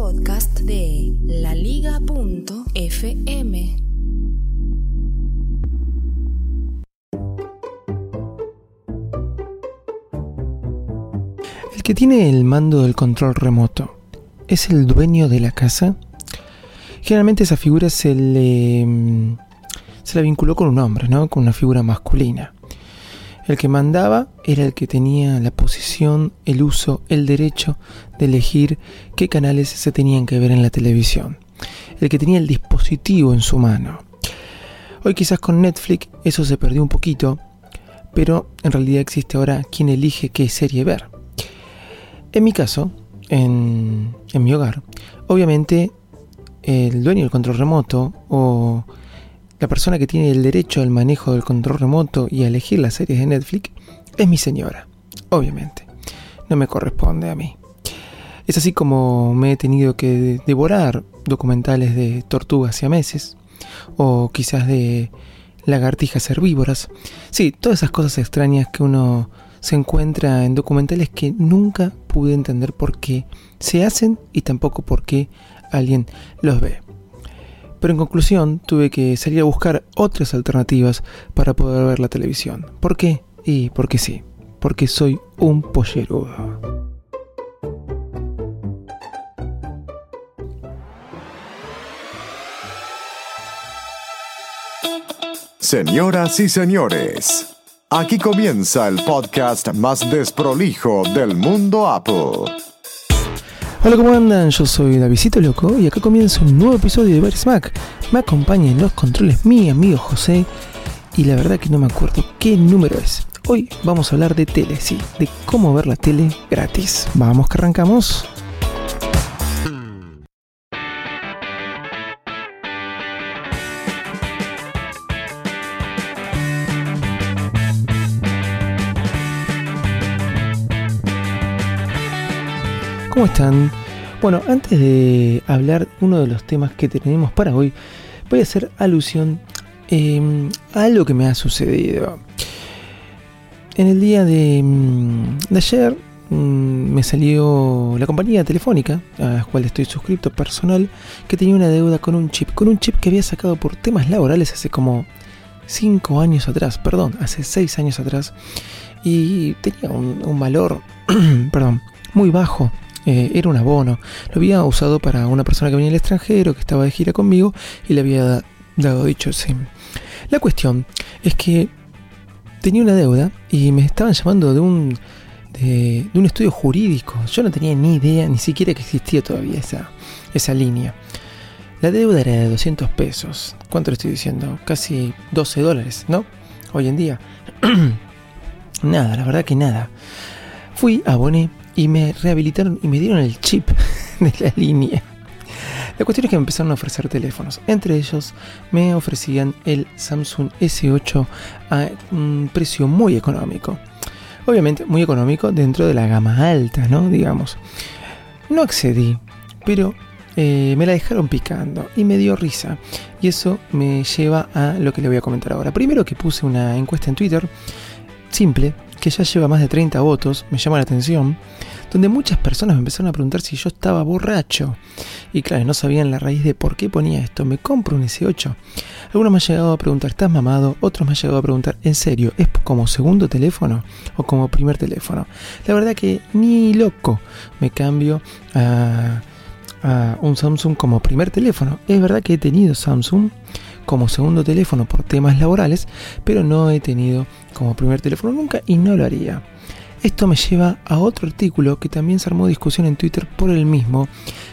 Podcast de laliga.fm. El que tiene el mando del control remoto es el dueño de la casa. Generalmente esa figura se le mm, se la vinculó con un hombre, ¿no? Con una figura masculina. El que mandaba era el que tenía la posición, el uso, el derecho de elegir qué canales se tenían que ver en la televisión. El que tenía el dispositivo en su mano. Hoy quizás con Netflix eso se perdió un poquito, pero en realidad existe ahora quien elige qué serie ver. En mi caso, en, en mi hogar, obviamente el dueño del control remoto o la persona que tiene el derecho al manejo del control remoto y a elegir las series de Netflix es mi señora, obviamente. No me corresponde a mí. Es así como me he tenido que devorar documentales de tortugas y meses o quizás de lagartijas herbívoras. Sí, todas esas cosas extrañas que uno se encuentra en documentales que nunca pude entender por qué se hacen y tampoco por qué alguien los ve. Pero en conclusión tuve que salir a buscar otras alternativas para poder ver la televisión. ¿Por qué? Y porque sí, porque soy un pollerudo. Señoras y señores, aquí comienza el podcast más desprolijo del mundo Apple. Hola, ¿cómo andan? Yo soy Davidito Loco y acá comienza un nuevo episodio de Ver Smack. Me acompaña en los controles mi amigo José y la verdad que no me acuerdo qué número es. Hoy vamos a hablar de tele, sí, de cómo ver la tele gratis. Vamos que arrancamos. ¿Cómo están? Bueno, antes de hablar uno de los temas que tenemos para hoy, voy a hacer alusión eh, a algo que me ha sucedido. En el día de, mm, ayer mm, me salió la compañía telefónica a la cual estoy suscrito personal que tenía una deuda con un chip, con un chip que había sacado por temas laborales hace como 5 años atrás, perdón, hace 6 años atrás y tenía un, un valor, perdón, muy bajo eh, era un abono. Lo había usado para una persona que venía del extranjero, que estaba de gira conmigo, y le había dado dicho SIM. La cuestión es que tenía una deuda y me estaban llamando de un, de, un estudio jurídico. Yo no tenía ni idea, ni siquiera que existía todavía esa, esa línea. La deuda era de 200 pesos. ¿Cuánto le estoy diciendo? Casi 12 dólares, ¿no? Hoy en día. nada, la verdad que nada. Fui, aboné y me rehabilitaron y me dieron el chip de la línea. La cuestión es que me empezaron a ofrecer teléfonos. Entre ellos me ofrecían el Samsung S8 a un precio muy económico. Obviamente muy económico dentro de la gama alta, ¿no? Digamos. No accedí, pero eh, me la dejaron picando y me dio risa. Y eso me lleva a lo que le voy a comentar ahora. Primero que puse una encuesta en Twitter, simple, que ya lleva más de 30 votos, me llama la atención, donde muchas personas me empezaron a preguntar si yo estaba borracho. Y claro, no sabían la raíz de por qué ponía esto. Me compro un S8. Algunos me han llegado a preguntar, ¿estás mamado? Otros me han llegado a preguntar, ¿en serio? ¿Es como segundo teléfono o como primer teléfono? La verdad que ni loco me cambio a, a un Samsung como primer teléfono. Es verdad que he tenido Samsung como segundo teléfono por temas laborales, pero no he tenido como primer teléfono nunca y no lo haría. Esto me lleva a otro artículo que también se armó discusión en Twitter por el mismo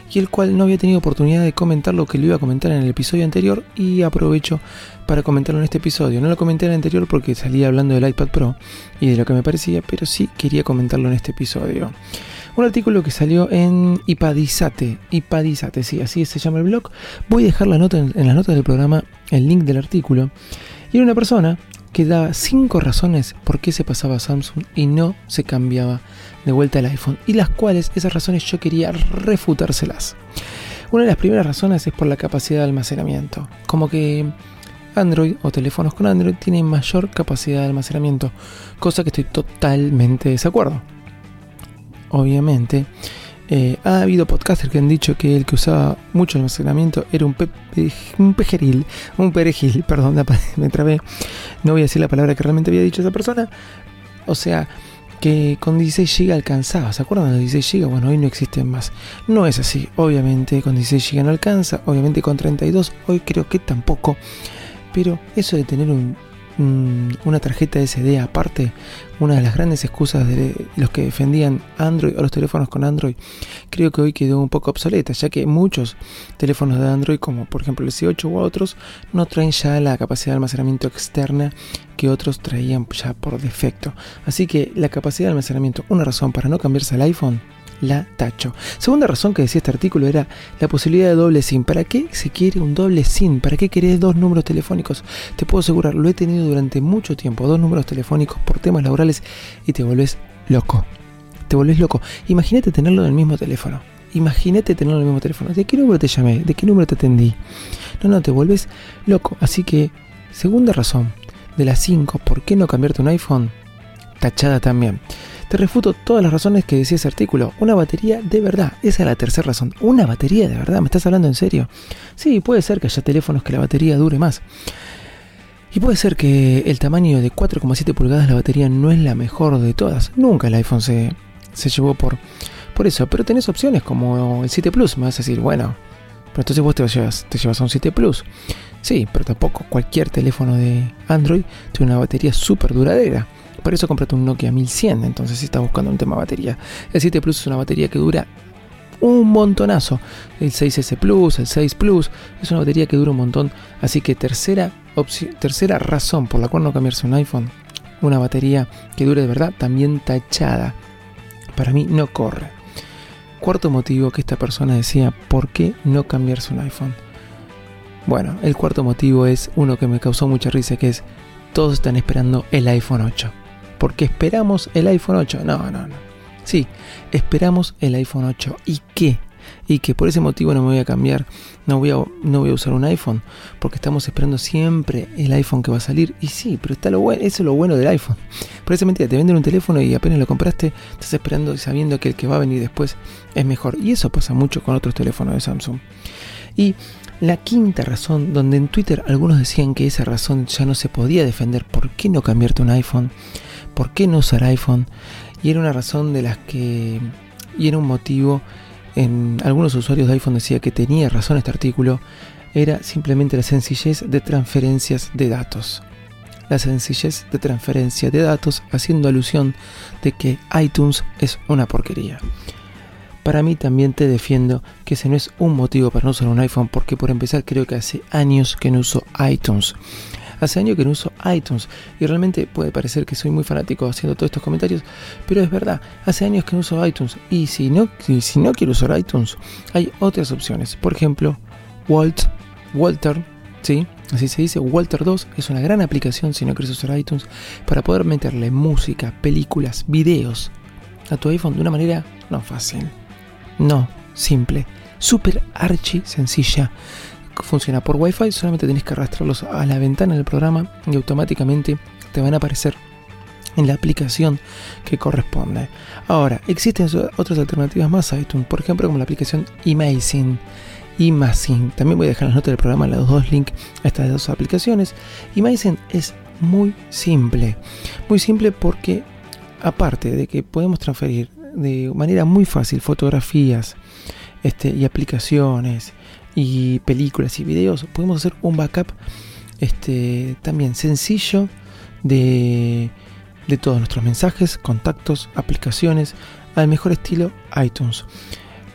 y el cual no había tenido oportunidad de comentar lo que lo iba a comentar en el episodio anterior y aprovecho para comentarlo en este episodio. No lo comenté en el anterior porque salía hablando del iPad Pro y de lo que me parecía, pero sí quería comentarlo en este episodio. Un artículo que salió en Ipadizate, Ipadizate, sí, así se llama el blog. Voy a dejar la nota en, las notas del programa el link del artículo. Y era una persona que daba cinco razones por qué se pasaba a Samsung y no se cambiaba de vuelta al iPhone. Y las cuales, esas razones yo quería refutárselas. Una de las primeras razones es por la capacidad de almacenamiento. Como que Android o teléfonos con Android tienen mayor capacidad de almacenamiento, cosa que estoy totalmente de desacuerdo. Obviamente, eh, ha habido podcasters que han dicho que el que usaba mucho almacenamiento era un, un pejeril, un perejil, perdón, me trabé, no voy a decir la palabra que realmente había dicho esa persona, o sea, que con 16 GB alcanzaba, ¿se acuerdan de los 16 GB? Bueno, hoy no existen más. No es así, obviamente con 16 GB no alcanza, obviamente con 32 hoy creo que tampoco. Pero eso de tener una tarjeta SD aparte, una de las grandes excusas de los que defendían Android o los teléfonos con Android, creo que hoy quedó un poco obsoleta, ya que muchos teléfonos de Android, como por ejemplo el C8 u otros, no traen ya la capacidad de almacenamiento externa que otros traían ya por defecto. Así que la capacidad de almacenamiento, una razón para no cambiarse al iPhone, la tacho. Segunda razón que decía este artículo era la posibilidad de doble SIM. ¿Para qué se quiere un doble SIM? ¿Para qué querés dos números telefónicos? Te puedo asegurar, lo he tenido durante mucho tiempo, dos números telefónicos por temas laborales y te volvés loco. Te volvés loco. Imagínate tenerlo en el mismo teléfono. Imagínate tenerlo en el mismo teléfono. ¿De qué número te llamé? ¿De qué número te atendí? No, no, te vuelves loco. Así que, segunda razón, de las 5, ¿por qué no cambiarte un iPhone? Tachada también. Te refuto todas las razones que decía ese artículo. Una batería de verdad. Esa es la tercera razón. Una batería de verdad. ¿Me estás hablando en serio? Sí, puede ser que haya teléfonos que la batería dure más. Y puede ser que el tamaño de 4,7 pulgadas la batería no es la mejor de todas. Nunca el iPhone se, se llevó por, por eso. Pero tenés opciones como el 7 Plus. Me vas a decir, bueno, pero entonces vos te llevas, te llevas a un 7 Plus. Sí, pero tampoco cualquier teléfono de Android tiene una batería súper duradera. Por eso comprate un Nokia 1100, entonces si estás buscando un tema batería. El 7 Plus es una batería que dura un montonazo. El 6S Plus, el 6 Plus, es una batería que dura un montón. Así que tercera, tercera razón por la cual no cambiarse un iPhone, una batería que dure de verdad, también tachada. Para mí no corre. Cuarto motivo que esta persona decía, ¿por qué no cambiarse un iPhone? Bueno, el cuarto motivo es uno que me causó mucha risa, que es, todos están esperando el iPhone 8 porque esperamos el iPhone 8. No, no, no. Sí, esperamos el iPhone 8. ¿Y qué? Y que por ese motivo no me voy a cambiar, no voy a, no voy a usar un iPhone, porque estamos esperando siempre el iPhone que va a salir. Y sí, pero está lo bueno, eso es lo bueno del iPhone. Por esa mentira, te venden un teléfono y apenas lo compraste, estás esperando y sabiendo que el que va a venir después es mejor. Y eso pasa mucho con otros teléfonos de Samsung. Y la quinta razón, donde en Twitter algunos decían que esa razón ya no se podía defender, ¿por qué no cambiarte un iPhone? ¿Por qué no usar iPhone? Y era una razón de las que, y era un motivo, en algunos usuarios de iPhone decía que tenía razón este artículo, era simplemente la sencillez de transferencias de datos. La sencillez de transferencia de datos haciendo alusión de que iTunes es una porquería. Para mí también te defiendo que ese no es un motivo para no usar un iPhone porque por empezar creo que hace años que no uso iTunes. Hace años que no uso iTunes y realmente puede parecer que soy muy fanático haciendo todos estos comentarios, pero es verdad, hace años que no uso iTunes y si no, si, no quiero usar iTunes, hay otras opciones. Por ejemplo, Walt, Walter, ¿sí? Así se dice, Walter 2 es una gran aplicación si no quieres usar iTunes para poder meterle música, películas, videos a tu iPhone de una manera no fácil, no simple, súper archi sencilla funciona por Wi-Fi, solamente tenés que arrastrarlos a la ventana del programa y automáticamente te van a aparecer en la aplicación que corresponde. Ahora, existen otras alternativas más a iTunes, por ejemplo, como la aplicación Imagine. Imagine. También voy a dejar las notas del programa los dos links a estas dos aplicaciones. Imagine es muy simple. Muy simple porque, aparte de que podemos transferir de manera muy fácil fotografías este, y aplicaciones y películas y videos, podemos hacer un backup este, también sencillo de, de todos nuestros mensajes, contactos, aplicaciones, al mejor estilo iTunes.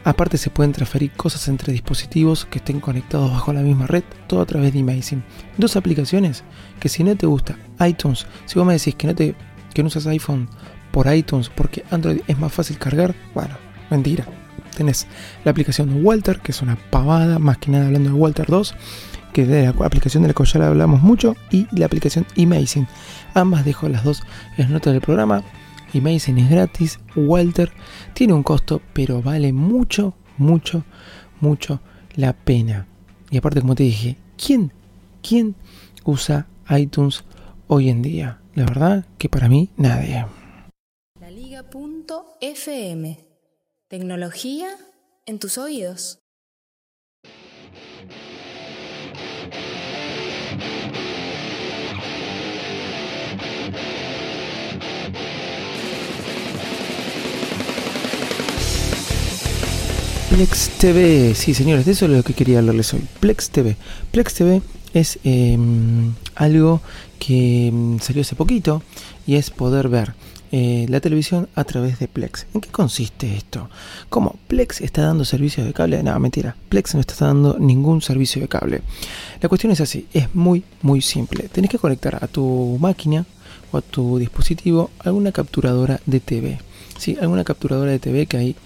Aparte se pueden transferir cosas entre dispositivos que estén conectados bajo la misma red, todo a través de Amazing. Dos aplicaciones que si no te gusta iTunes, si vos me decís que no, te, que no usas iPhone por iTunes porque Android es más fácil cargar, bueno, mentira. Tenés la aplicación Walter, que es una pavada, más que nada hablando de Walter 2, que es la aplicación de la que ya hablamos mucho, y la aplicación Amazing. Ambas dejo las dos en las notas del programa. Amazing es gratis, Walter tiene un costo, pero vale mucho, mucho, mucho la pena. Y aparte, como te dije, ¿quién, quién usa iTunes hoy en día? La verdad que para mí nadie. La Tecnología en tus oídos. Plex TV, sí señores, de eso es lo que quería hablarles hoy. Plex TV. Plex TV es em, algo que em, salió hace poquito y es poder ver eh, la televisión a través de Plex. ¿En qué consiste esto? ¿Cómo? ¿Plex está dando servicio de cable? No, mentira. Plex no está dando ningún servicio de cable. La cuestión es así, es muy, muy simple. Tenés que conectar a tu máquina o a tu dispositivo alguna capturadora de TV. Sí, alguna capturadora de TV que hay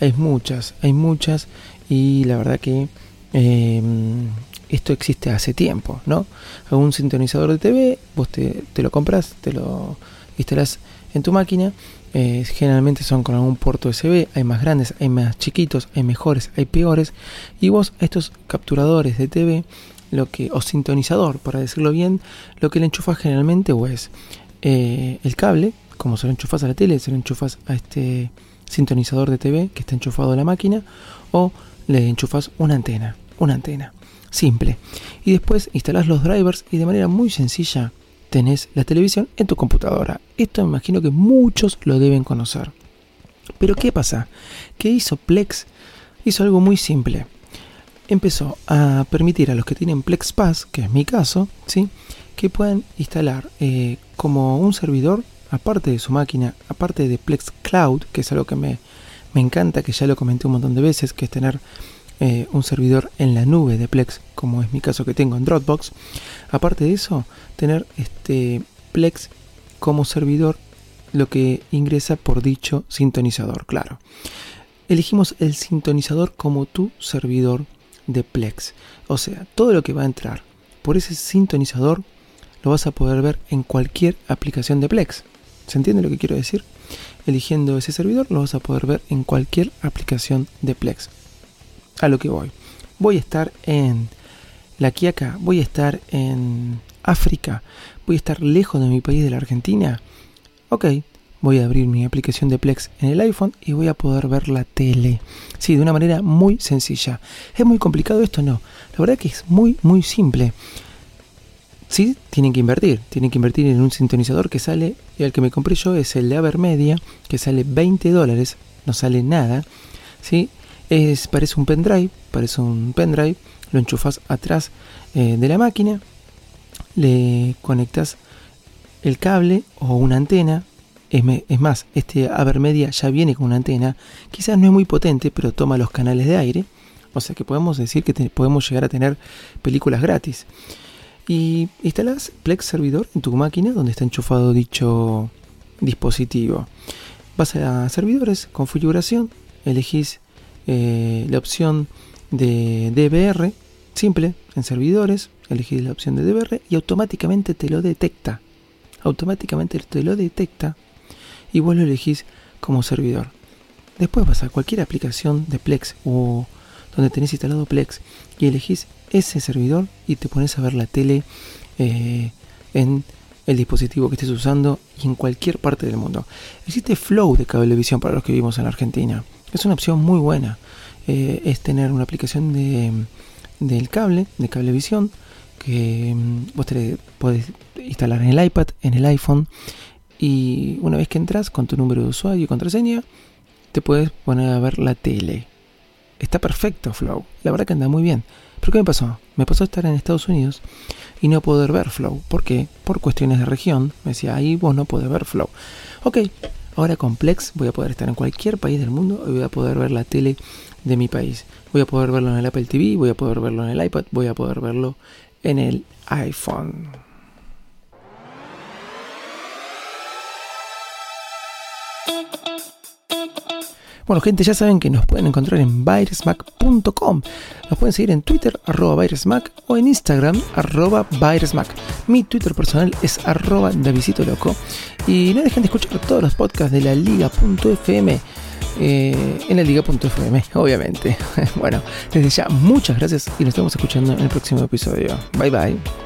hay muchas, hay muchas y la verdad que em, esto existe hace tiempo, ¿no? Un sintonizador de TV, vos te, lo compras, te lo instalas en tu máquina. Eh, generalmente son con algún puerto USB, hay más grandes, hay más chiquitos, hay mejores, hay peores. Y vos estos capturadores de TV, lo que, o sintonizador, para decirlo bien, lo que le enchufas generalmente o es eh, el cable, como se lo enchufas a la tele, se lo enchufas a este sintonizador de TV que está enchufado a la máquina o le enchufas una antena, una antena, simple. Y después instalas los drivers y de manera muy sencilla tenés la televisión en tu computadora. Esto me imagino que muchos lo deben conocer. Pero ¿qué pasa? ¿Qué hizo Plex? Hizo algo muy simple. Empezó a permitir a los que tienen Plex Pass, que es mi caso, ¿sí? que puedan instalar eh, como un servidor aparte de su máquina, aparte de Plex Cloud, que es algo que me, encanta, que ya lo comenté un montón de veces, que es tener eh, un servidor en la nube de Plex, como es mi caso que tengo en Dropbox. Aparte de eso, tener este Plex como servidor, lo que ingresa por dicho sintonizador, claro. Elegimos el sintonizador como tu servidor de Plex. O sea, todo lo que va a entrar por ese sintonizador lo vas a poder ver en cualquier aplicación de Plex. ¿Se entiende lo que quiero decir? Eligiendo ese servidor lo vas a poder ver en cualquier aplicación de Plex. A lo que voy. Voy a estar en La Quiaca, voy a estar en África, voy a estar lejos de mi país de la Argentina. Ok, voy a abrir mi aplicación de Plex en el iPhone y voy a poder ver la tele. Sí, de una manera muy sencilla. ¿Es muy complicado esto? No. La verdad que es muy, muy simple. Sí, tienen que invertir. Tienen que invertir en un sintonizador que sale, y el que me compré yo es el de Avermedia, que sale 20 dólares, no sale nada. ¿sí? Es, parece un pendrive, parece un pendrive, lo enchufas atrás eh, de la máquina, le conectas el cable o una antena. Es, es más, este Avermedia ya viene con una antena, quizás no es muy potente, pero toma los canales de aire, o sea que podemos decir que podemos llegar a tener películas gratis y instalas Plex Servidor en tu máquina donde está enchufado dicho dispositivo. Vas a servidores, configuración, elegís eh, la opción de DVR, simple, en servidores, elegís la opción de DVR y automáticamente te lo detecta. Automáticamente te lo detecta y vos lo elegís como servidor. Después vas a cualquier aplicación de Plex o donde tenés instalado Plex y elegís ese servidor y te pones a ver la tele eh, en el dispositivo que estés usando y en cualquier parte del mundo. Existe Flow de cablevisión para los que vivimos en Argentina. Es una opción muy buena. Eh, es tener una aplicación de, del cable, de cablevisión, que mm, vos te podés instalar en el iPad, en el iPhone, y una vez que entras con tu número de usuario y contraseña, te puedes poner a ver la tele. está perfecto Flow, la verdad que anda muy bien. Pero ¿qué me pasó? Me pasó estar en Estados Unidos y no poder ver Flow. ¿Por qué? Por cuestiones de región. Me decía, ahí vos no podés ver Flow. Ok, ahora con Plex voy a poder estar en cualquier país del mundo y voy a poder ver la tele de mi país. Voy a poder verlo en el Apple TV, voy a poder verlo en el iPad, voy a poder verlo en el iPhone. Bueno, gente, ya saben que nos pueden encontrar en virusmac.com. Nos pueden seguir en Twitter, arroba virusmac, o en Instagram, arroba virusmac. Mi Twitter personal es arroba Loco. Y no dejen de escuchar todos los podcasts de la liga.fm. Eh, en la liga.fm, obviamente. bueno, desde ya, muchas gracias y nos estamos escuchando en el próximo episodio. Bye bye.